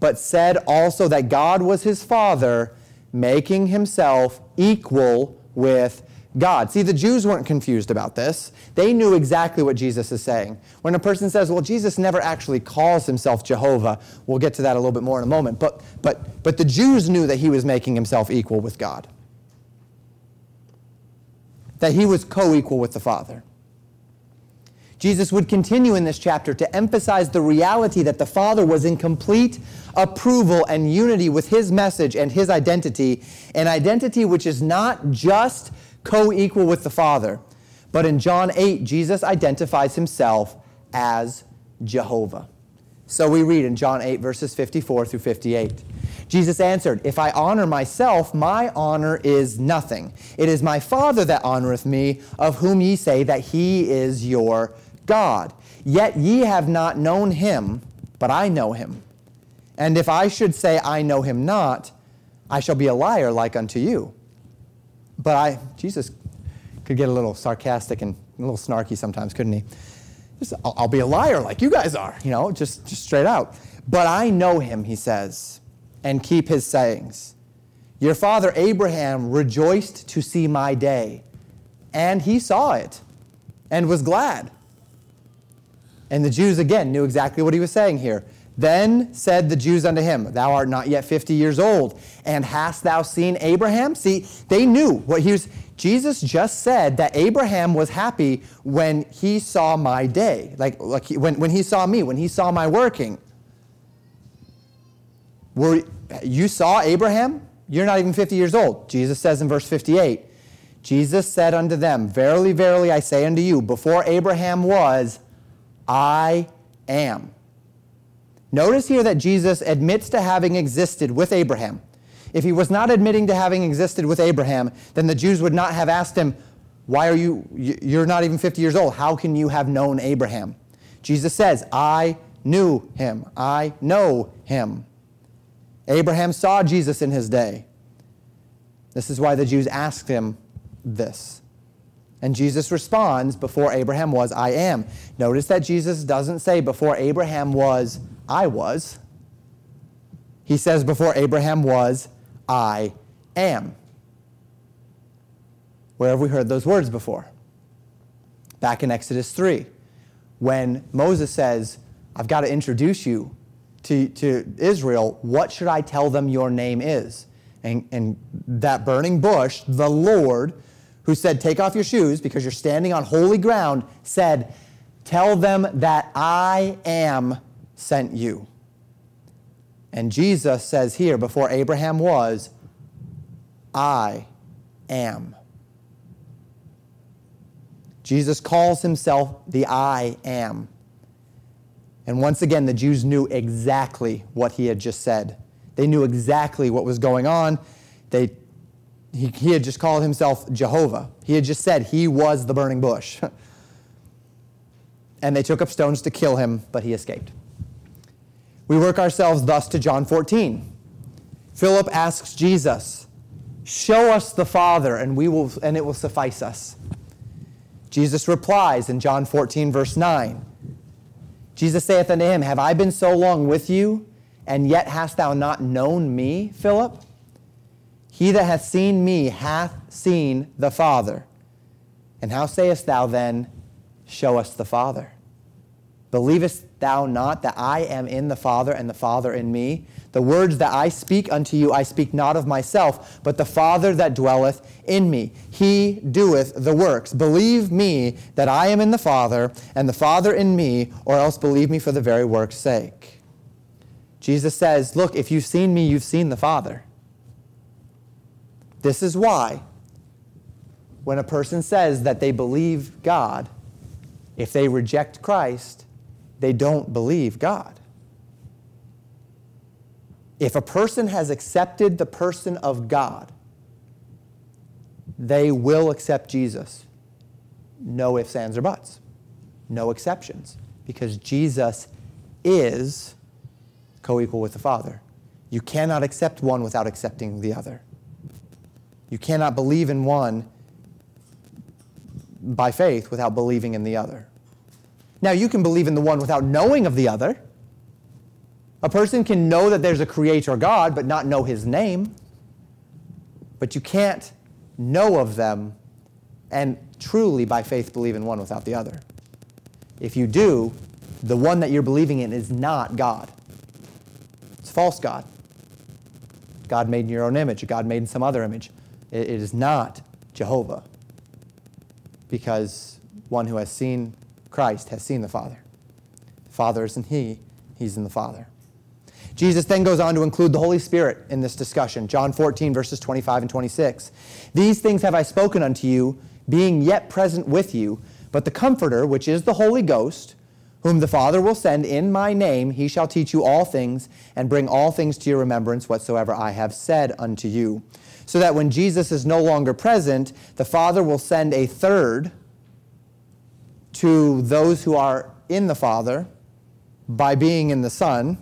but said also that God was his Father, making himself equal with God. See, the Jews weren't confused about this. They knew exactly what Jesus is saying. When a person says, well, Jesus never actually calls himself Jehovah, we'll get to that a little bit more in a moment, but, but, but the Jews knew that he was making himself equal with God, that he was co equal with the Father. Jesus would continue in this chapter to emphasize the reality that the Father was in complete approval and unity with his message and his identity, an identity which is not just co equal with the Father. But in John 8, Jesus identifies himself as Jehovah. So we read in John 8, verses 54 through 58. Jesus answered, If I honor myself, my honor is nothing. It is my Father that honoreth me, of whom ye say that he is your God. Yet ye have not known him, but I know him. And if I should say I know him not, I shall be a liar like unto you. But I, Jesus could get a little sarcastic and a little snarky sometimes, couldn't he? Just, I'll, I'll be a liar like you guys are, you know, just, just straight out. But I know him, he says, and keep his sayings. Your father Abraham rejoiced to see my day, and he saw it and was glad. And the Jews again knew exactly what he was saying here. Then said the Jews unto him, Thou art not yet fifty years old, and hast thou seen Abraham? See, they knew what he was. Jesus just said that Abraham was happy when he saw my day, like, like he, when, when he saw me, when he saw my working. Were, you saw Abraham? You're not even 50 years old. Jesus says in verse 58 Jesus said unto them, Verily, verily, I say unto you, before Abraham was, I am. Notice here that Jesus admits to having existed with Abraham. If he was not admitting to having existed with Abraham, then the Jews would not have asked him, Why are you, you're not even 50 years old. How can you have known Abraham? Jesus says, I knew him. I know him. Abraham saw Jesus in his day. This is why the Jews asked him this. And Jesus responds, Before Abraham was, I am. Notice that Jesus doesn't say, Before Abraham was, I was. He says, Before Abraham was, I am. Where have we heard those words before? Back in Exodus 3, when Moses says, I've got to introduce you to, to Israel. What should I tell them your name is? And, and that burning bush, the Lord, who said, Take off your shoes because you're standing on holy ground, said, Tell them that I am sent you. And Jesus says here, before Abraham was, I am. Jesus calls himself the I am. And once again, the Jews knew exactly what he had just said. They knew exactly what was going on. They, he, he had just called himself Jehovah. He had just said he was the burning bush. and they took up stones to kill him, but he escaped. We work ourselves thus to John 14. Philip asks Jesus, Show us the Father, and, we will, and it will suffice us. Jesus replies in John 14, verse 9 Jesus saith unto him, Have I been so long with you, and yet hast thou not known me, Philip? He that hath seen me hath seen the Father. And how sayest thou then, Show us the Father? Believest thou not that I am in the Father and the Father in me? The words that I speak unto you, I speak not of myself, but the Father that dwelleth in me. He doeth the works. Believe me that I am in the Father, and the Father in me, or else believe me for the very work's sake. Jesus says, Look, if you've seen me, you've seen the Father. This is why, when a person says that they believe God, if they reject Christ, they don't believe God. If a person has accepted the person of God, they will accept Jesus. No ifs, ands, or buts. No exceptions. Because Jesus is co equal with the Father. You cannot accept one without accepting the other. You cannot believe in one by faith without believing in the other. Now, you can believe in the one without knowing of the other. A person can know that there's a creator God, but not know his name. But you can't know of them and truly by faith believe in one without the other. If you do, the one that you're believing in is not God. It's false God. God made in your own image, God made in some other image. It is not Jehovah. Because one who has seen Christ has seen the Father. The Father is in He, He's in the Father. Jesus then goes on to include the Holy Spirit in this discussion. John 14, verses 25 and 26. These things have I spoken unto you, being yet present with you, but the Comforter, which is the Holy Ghost, whom the Father will send in my name, he shall teach you all things and bring all things to your remembrance whatsoever I have said unto you. So that when Jesus is no longer present, the Father will send a third to those who are in the Father by being in the Son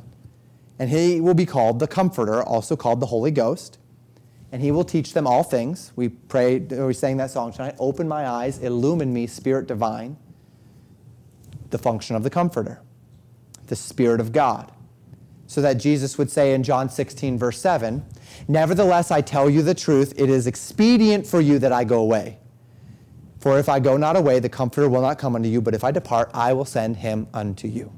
and he will be called the Comforter, also called the Holy Ghost. And he will teach them all things. We prayed, we sang that song tonight. Open my eyes, illumine me, Spirit divine. The function of the Comforter, the Spirit of God. So that Jesus would say in John 16, verse 7, Nevertheless, I tell you the truth, it is expedient for you that I go away. For if I go not away, the Comforter will not come unto you, but if I depart, I will send him unto you.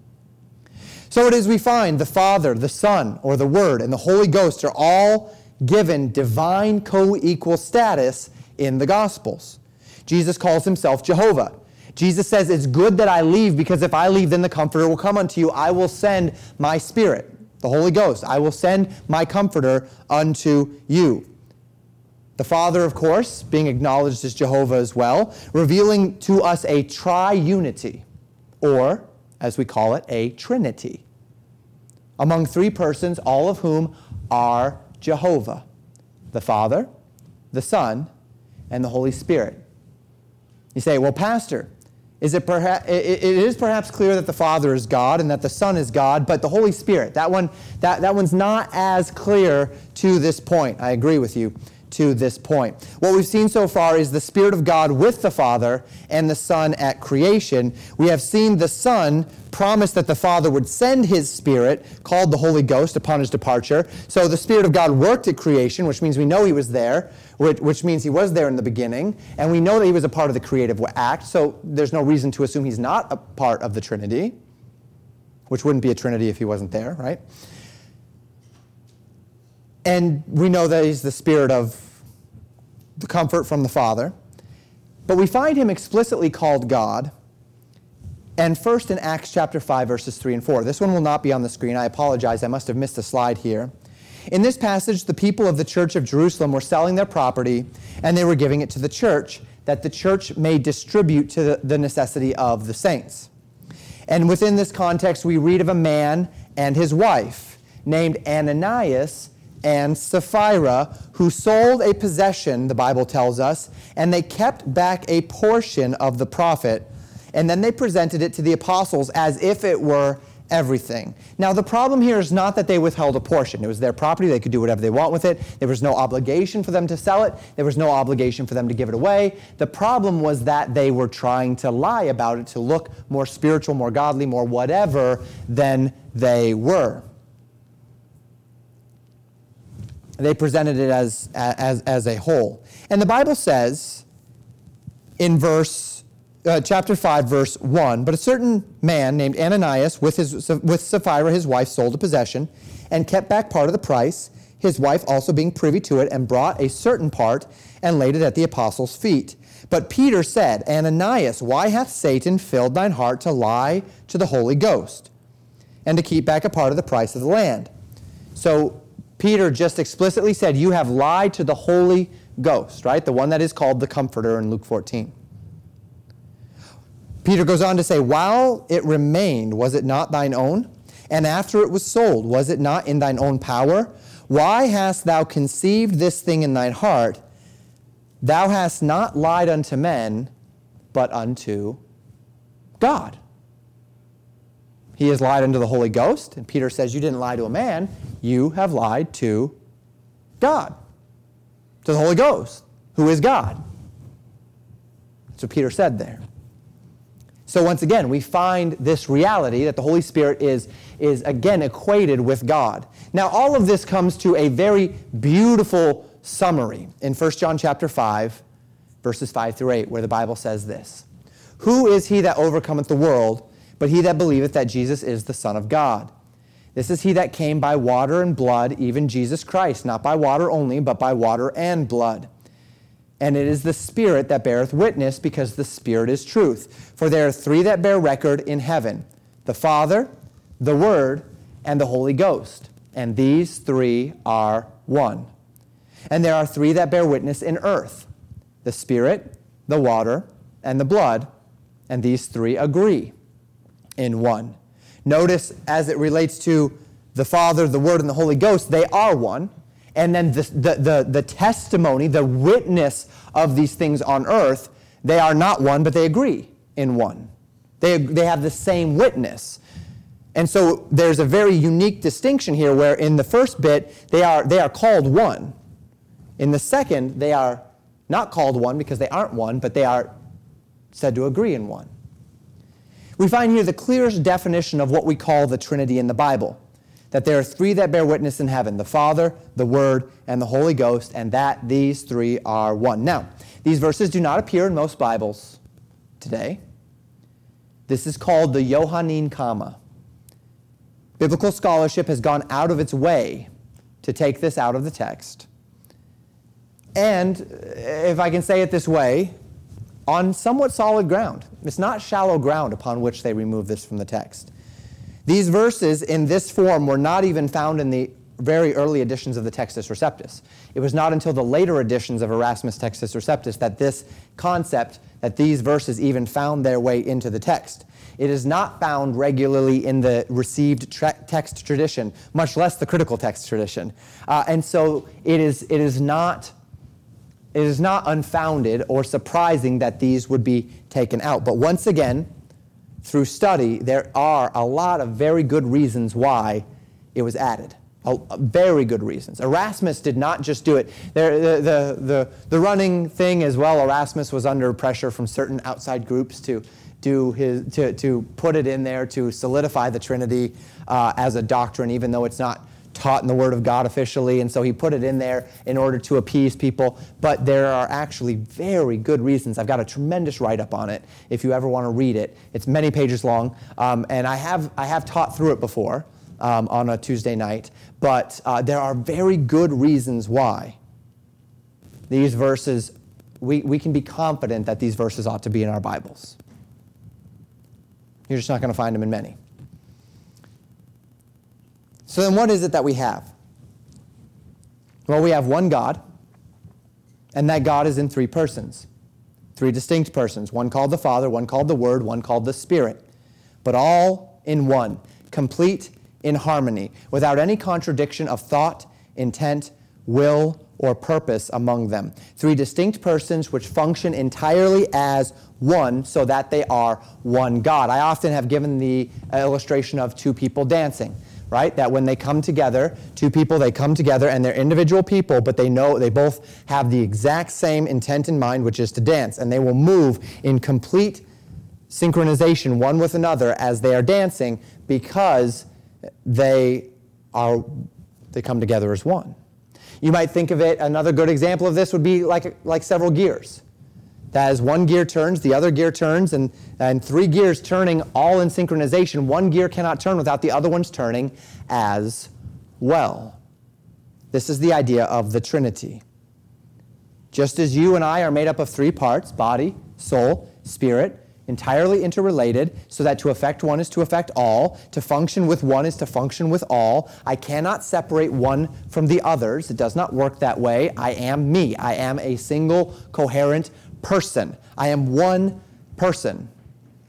So it is we find the Father, the Son, or the Word, and the Holy Ghost are all given divine co equal status in the Gospels. Jesus calls himself Jehovah. Jesus says, It's good that I leave because if I leave, then the Comforter will come unto you. I will send my Spirit, the Holy Ghost. I will send my Comforter unto you. The Father, of course, being acknowledged as Jehovah as well, revealing to us a triunity, or as we call it, a trinity, among three persons, all of whom are Jehovah the Father, the Son, and the Holy Spirit. You say, well, Pastor, is it, perha- it is perhaps clear that the Father is God and that the Son is God, but the Holy Spirit, that, one, that, that one's not as clear to this point. I agree with you to this point. What we've seen so far is the Spirit of God with the Father and the Son at creation. We have seen the Son promise that the Father would send his Spirit, called the Holy Ghost, upon his departure. So the Spirit of God worked at creation, which means we know he was there, which, means he was there in the beginning, and we know that he was a part of the creative act, so there's no reason to assume he's not a part of the Trinity, which wouldn't be a Trinity if he wasn't there, right? And we know that he's the spirit of the comfort from the Father. But we find him explicitly called God. And first in Acts chapter 5, verses 3 and 4. This one will not be on the screen. I apologize. I must have missed a slide here. In this passage, the people of the church of Jerusalem were selling their property and they were giving it to the church that the church may distribute to the necessity of the saints. And within this context, we read of a man and his wife named Ananias and Sapphira, who sold a possession, the Bible tells us, and they kept back a portion of the profit, and then they presented it to the apostles as if it were everything. Now, the problem here is not that they withheld a portion. It was their property. They could do whatever they want with it. There was no obligation for them to sell it. There was no obligation for them to give it away. The problem was that they were trying to lie about it to look more spiritual, more godly, more whatever than they were. They presented it as, as, as a whole. And the Bible says in verse, uh, chapter 5, verse 1, but a certain man named Ananias with, his, with Sapphira, his wife, sold a possession and kept back part of the price, his wife also being privy to it, and brought a certain part and laid it at the apostles' feet. But Peter said, Ananias, why hath Satan filled thine heart to lie to the Holy Ghost and to keep back a part of the price of the land? So Peter just explicitly said, You have lied to the Holy Ghost, right? The one that is called the Comforter in Luke 14. Peter goes on to say, While it remained, was it not thine own? And after it was sold, was it not in thine own power? Why hast thou conceived this thing in thine heart? Thou hast not lied unto men, but unto God. He has lied unto the Holy Ghost, and Peter says, You didn't lie to a man, you have lied to God, to the Holy Ghost, who is God. That's what Peter said there. So once again, we find this reality that the Holy Spirit is, is again equated with God. Now, all of this comes to a very beautiful summary in 1 John chapter 5, verses 5 through 8, where the Bible says this Who is he that overcometh the world, but he that believeth that Jesus is the Son of God? This is he that came by water and blood, even Jesus Christ, not by water only, but by water and blood. And it is the Spirit that beareth witness, because the Spirit is truth. For there are three that bear record in heaven the Father, the Word, and the Holy Ghost. And these three are one. And there are three that bear witness in earth the Spirit, the water, and the blood. And these three agree in one. Notice as it relates to the Father, the Word, and the Holy Ghost, they are one and then the, the, the, the, testimony, the witness of these things on earth, they are not one, but they agree in one. They, they have the same witness. And so there's a very unique distinction here where in the first bit, they are, they are called one. In the second, they are not called one because they aren't one, but they are said to agree in one. We find here the clearest definition of what we call the Trinity in the Bible that there are three that bear witness in heaven the Father, the Word, and the Holy Ghost, and that these three are one. Now, these verses do not appear in most Bibles today. This is called the Johannine comma. Biblical scholarship has gone out of its way to take this out of the text. And, if I can say it this way, on somewhat solid ground. It's not shallow ground upon which they remove this from the text. These verses in this form were not even found in the very early editions of the Textus Receptus. It was not until the later editions of Erasmus Textus Receptus that this concept, that these verses even found their way into the text. It is not found regularly in the received tra- text tradition, much less the critical text tradition. Uh, and so it is, it, is not, it is not unfounded or surprising that these would be taken out. But once again, through study, there are a lot of very good reasons why it was added. A very good reasons. Erasmus did not just do it. There, the, the, the, the running thing as well, Erasmus was under pressure from certain outside groups to, do his, to, to put it in there to solidify the Trinity uh, as a doctrine, even though it's not taught in the Word of God officially, and so he put it in there in order to appease people. But there are actually very good reasons. I've got a tremendous write up on it if you ever want to read it. It's many pages long, um, and I have, I have taught through it before um, on a Tuesday night, but uh, there are very good reasons why these verses, we, we can be confident that these verses ought to be in our Bibles. You're just not going to find them in many. So then, what is it that we have? Well, we have one God, and that God is in three persons, three distinct persons one called the Father, one called the Word, one called the Spirit, but all in one, complete in harmony, without any contradiction of thought, intent, will, or purpose among them. Three distinct persons which function entirely as one so that they are one God. I often have given the illustration of two people dancing right? That when they come together, two people, they come together and they're individual people, but they know they both have the exact same intent in mind, which is to dance. And they will move in complete synchronization one with another as they are dancing because they are they come together as one. You might think of it, another good example of this would be like, like several gears. That as one gear turns, the other gear turns, and, and three gears turning all in synchronization, one gear cannot turn without the other one's turning as well. This is the idea of the Trinity. Just as you and I are made up of three parts body, soul, spirit entirely interrelated, so that to affect one is to affect all. To function with one is to function with all. I cannot separate one from the others. It does not work that way. I am me. I am a single, coherent person. I am one person.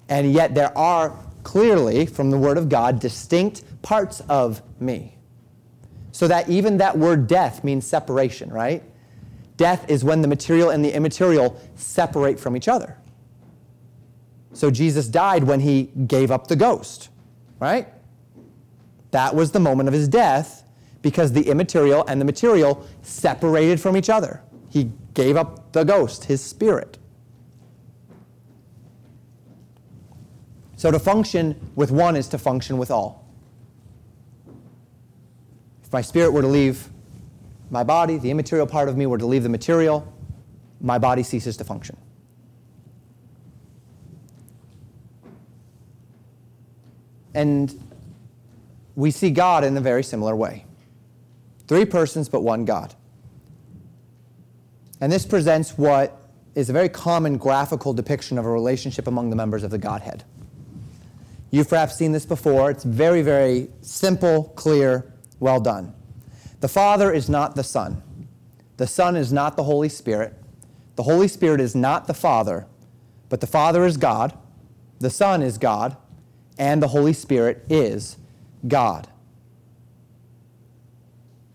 And yet there are clearly, from the Word of God, distinct parts of me. So that even that word death means separation, right? Death is when the material and the immaterial separate from each other. So Jesus died when he gave up the ghost, right? That was the moment of his death because the immaterial and the material separated from each other. He gave up the ghost, his spirit. So to function with one is to function with all. If my spirit were to leave my body, the immaterial part of me were to leave the material, my body ceases to function. And we see God in a very similar way three persons, but one God. And this presents what is a very common graphical depiction of a relationship among the members of the Godhead. You've perhaps seen this before. It's very, very simple, clear, well done. The Father is not the Son. The Son is not the Holy Spirit. The Holy Spirit is not the Father, but the Father is God, the Son is God, and the Holy Spirit is God.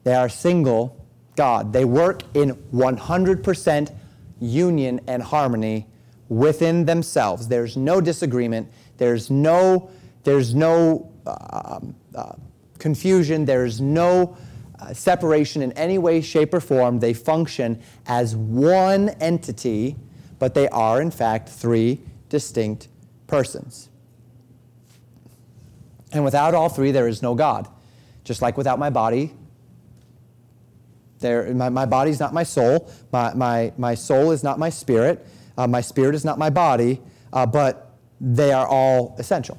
They are single God. They work in 100% union and harmony within themselves. There's no disagreement. There's no, there's no uh, uh, confusion. There's no uh, separation in any way, shape, or form. They function as one entity, but they are, in fact, three distinct persons. And without all three, there is no God. Just like without my body, my, my body is not my soul, my, my, my soul is not my spirit, uh, my spirit is not my body, uh, but they are all essential.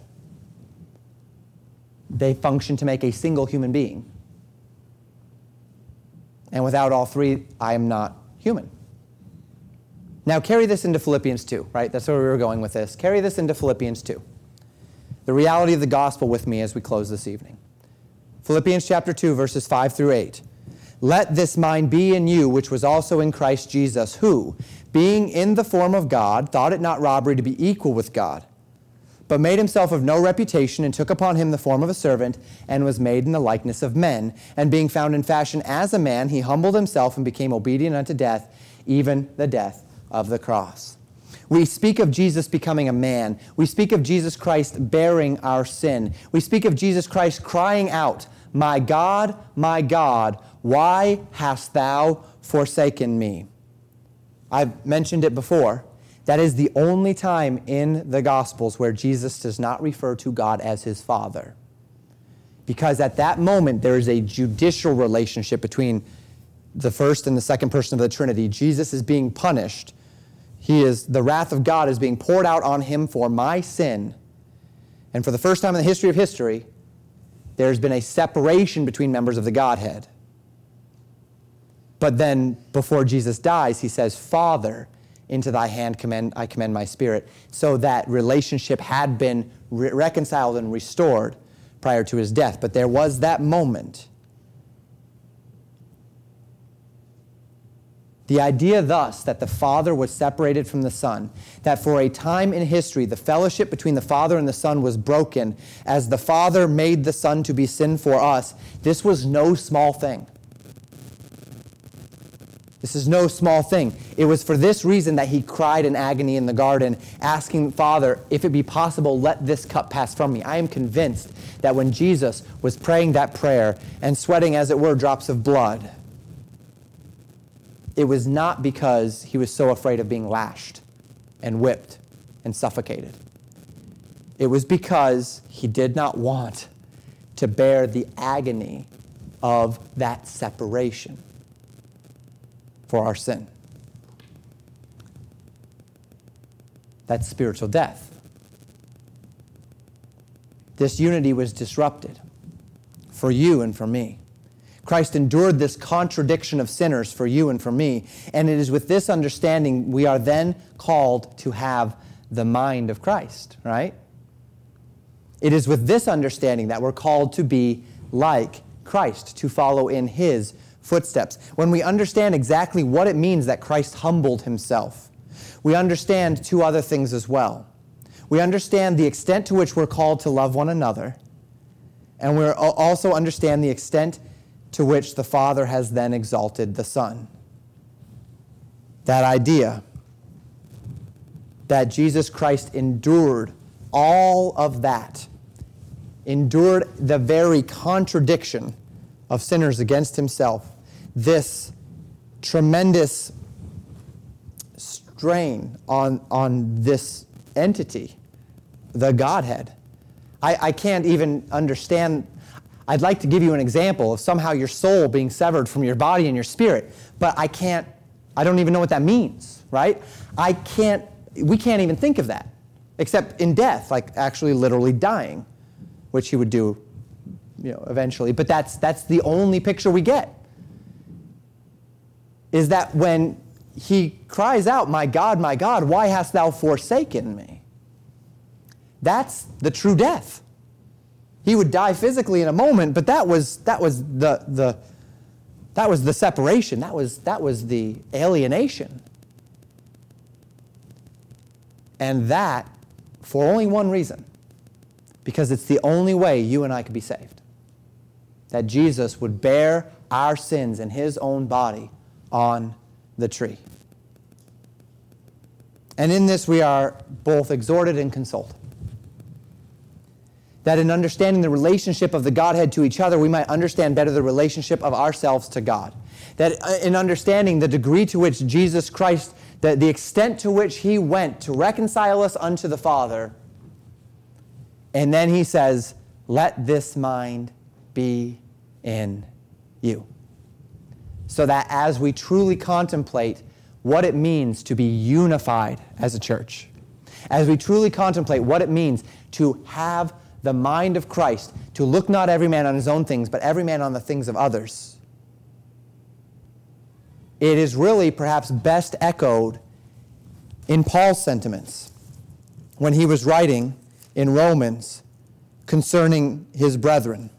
They function to make a single human being. And without all three, I am not human. Now, carry this into Philippians 2, right? That's where we were going with this. Carry this into Philippians 2 the reality of the gospel with me as we close this evening. Philippians chapter 2, verses 5 through 8. Let this mind be in you, which was also in Christ Jesus, who, being in the form of God, thought it not robbery to be equal with God, but made himself of no reputation, and took upon him the form of a servant, and was made in the likeness of men. And being found in fashion as a man, he humbled himself and became obedient unto death, even the death of the cross. We speak of Jesus becoming a man. We speak of Jesus Christ bearing our sin. We speak of Jesus Christ crying out, My God, my God, why hast thou forsaken me? I've mentioned it before. That is the only time in the Gospels where Jesus does not refer to God as his Father. Because at that moment, there is a judicial relationship between the first and the second person of the Trinity. Jesus is being punished he is, the wrath of God is being poured out on him for my sin. And for the first time in the history of history, there's been a separation between members of the Godhead. But then, before Jesus dies, he says, Father, into thy hand commend, I commend my spirit. So that relationship had been re- reconciled and restored prior to his death. But there was that moment The idea, thus, that the Father was separated from the Son, that for a time in history the fellowship between the Father and the Son was broken as the Father made the Son to be sin for us, this was no small thing. This is no small thing. It was for this reason that he cried in agony in the garden, asking, Father, if it be possible, let this cup pass from me. I am convinced that when Jesus was praying that prayer and sweating, as it were, drops of blood, it was not because he was so afraid of being lashed and whipped and suffocated. It was because he did not want to bear the agony of that separation for our sin. That's spiritual death. This unity was disrupted for you and for me. Christ endured this contradiction of sinners for you and for me. And it is with this understanding we are then called to have the mind of Christ, right? It is with this understanding that we're called to be like Christ, to follow in his footsteps. When we understand exactly what it means that Christ humbled himself, we understand two other things as well. We understand the extent to which we're called to love one another, and we also understand the extent to which the Father has then exalted the Son. That idea that Jesus Christ endured all of that, endured the very contradiction of sinners against himself, this tremendous strain on, on this entity, the Godhead. I, I can't even understand. I'd like to give you an example of somehow your soul being severed from your body and your spirit, but I can't, I don't even know what that means, right? I can't, we can't even think of that, except in death, like actually literally dying, which he would do, you know, eventually. But that's, that's the only picture we get. Is that when he cries out, My God, my God, why hast thou forsaken me? That's the true death. He would die physically in a moment, but that was, that was, the, the, that was the separation, that was, that was the alienation. And that for only one reason because it's the only way you and I could be saved. That Jesus would bear our sins in his own body on the tree. And in this, we are both exhorted and consoled. That in understanding the relationship of the Godhead to each other, we might understand better the relationship of ourselves to God. That uh, in understanding the degree to which Jesus Christ, the, the extent to which he went to reconcile us unto the Father, and then he says, Let this mind be in you so that as we truly contemplate what it means to be unified as a church, as we truly contemplate what it means to have the mind of Christ, to look not every man on his own things, but every man on the things of others, it is really perhaps best echoed in Paul's sentiments when he was writing in Romans concerning his brethren.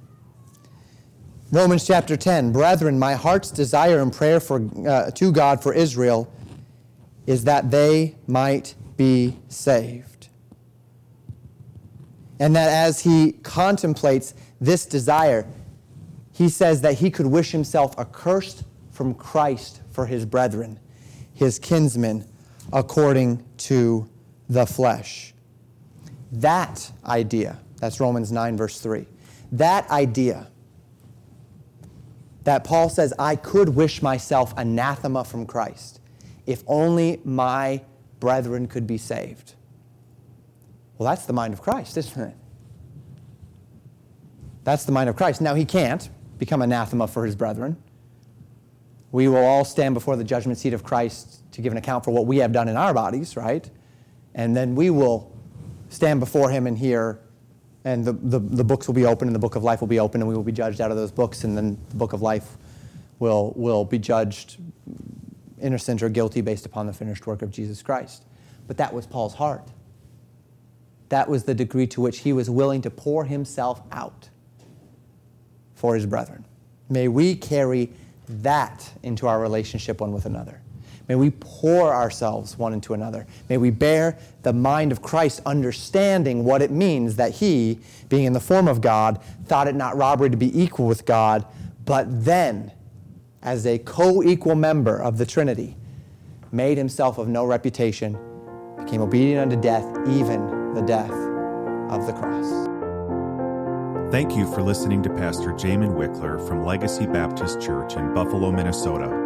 Romans chapter 10 Brethren, my heart's desire and prayer for, uh, to God for Israel is that they might be saved. And that as he contemplates this desire, he says that he could wish himself accursed from Christ for his brethren, his kinsmen, according to the flesh. That idea, that's Romans 9, verse 3. That idea that Paul says, I could wish myself anathema from Christ if only my brethren could be saved. Well, that's the mind of Christ, isn't it? That's the mind of Christ. Now, he can't become anathema for his brethren. We will all stand before the judgment seat of Christ to give an account for what we have done in our bodies, right? And then we will stand before him and hear and the, the, the, books will be open, and the book of life will be open, and we will be judged out of those books, and then the book of life will, will be judged innocent or guilty based upon the finished work of Jesus Christ. But that was Paul's heart. That was the degree to which he was willing to pour himself out for his brethren. May we carry that into our relationship one with another. May we pour ourselves one into another. May we bear the mind of Christ, understanding what it means that he, being in the form of God, thought it not robbery to be equal with God, but then, as a co equal member of the Trinity, made himself of no reputation, became obedient unto death, even the death of the cross. Thank you for listening to Pastor Jamin Wickler from Legacy Baptist Church in Buffalo, Minnesota.